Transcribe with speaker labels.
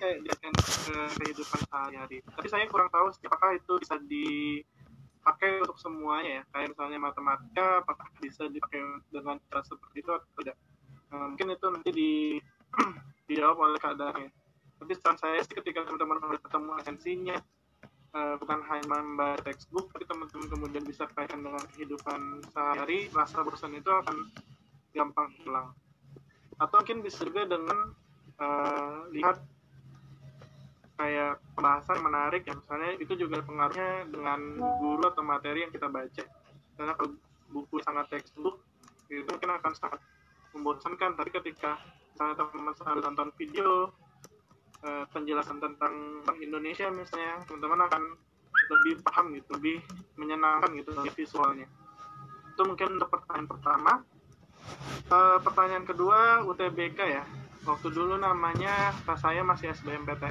Speaker 1: kayak diakan ke kehidupan sehari-hari. Tapi saya kurang tahu apakah itu bisa dipakai untuk semuanya ya? Kayak misalnya matematika apakah bisa dipakai dengan cara seperti itu atau tidak? Nah, mungkin itu nanti di dijawab oleh keadaannya tapi saran saya sih ketika teman-teman ketemu esensinya uh, bukan hanya membaca textbook tapi teman-teman kemudian bisa kaitkan dengan kehidupan sehari rasa bosan itu akan gampang hilang. Atau mungkin bisa juga dengan uh, lihat kayak pembahasan yang menarik ya. Misalnya itu juga pengaruhnya dengan guru atau materi yang kita baca. Karena kalau buku sangat textbook itu mungkin akan sangat membosankan. Tapi ketika misalnya teman-teman sambil nonton video uh, penjelasan tentang Indonesia misalnya teman-teman akan lebih paham gitu lebih menyenangkan gitu visualnya. Itu mungkin untuk pertanyaan pertama. Uh, pertanyaan kedua UTBK ya. Waktu dulu namanya pas saya masih SBMPTN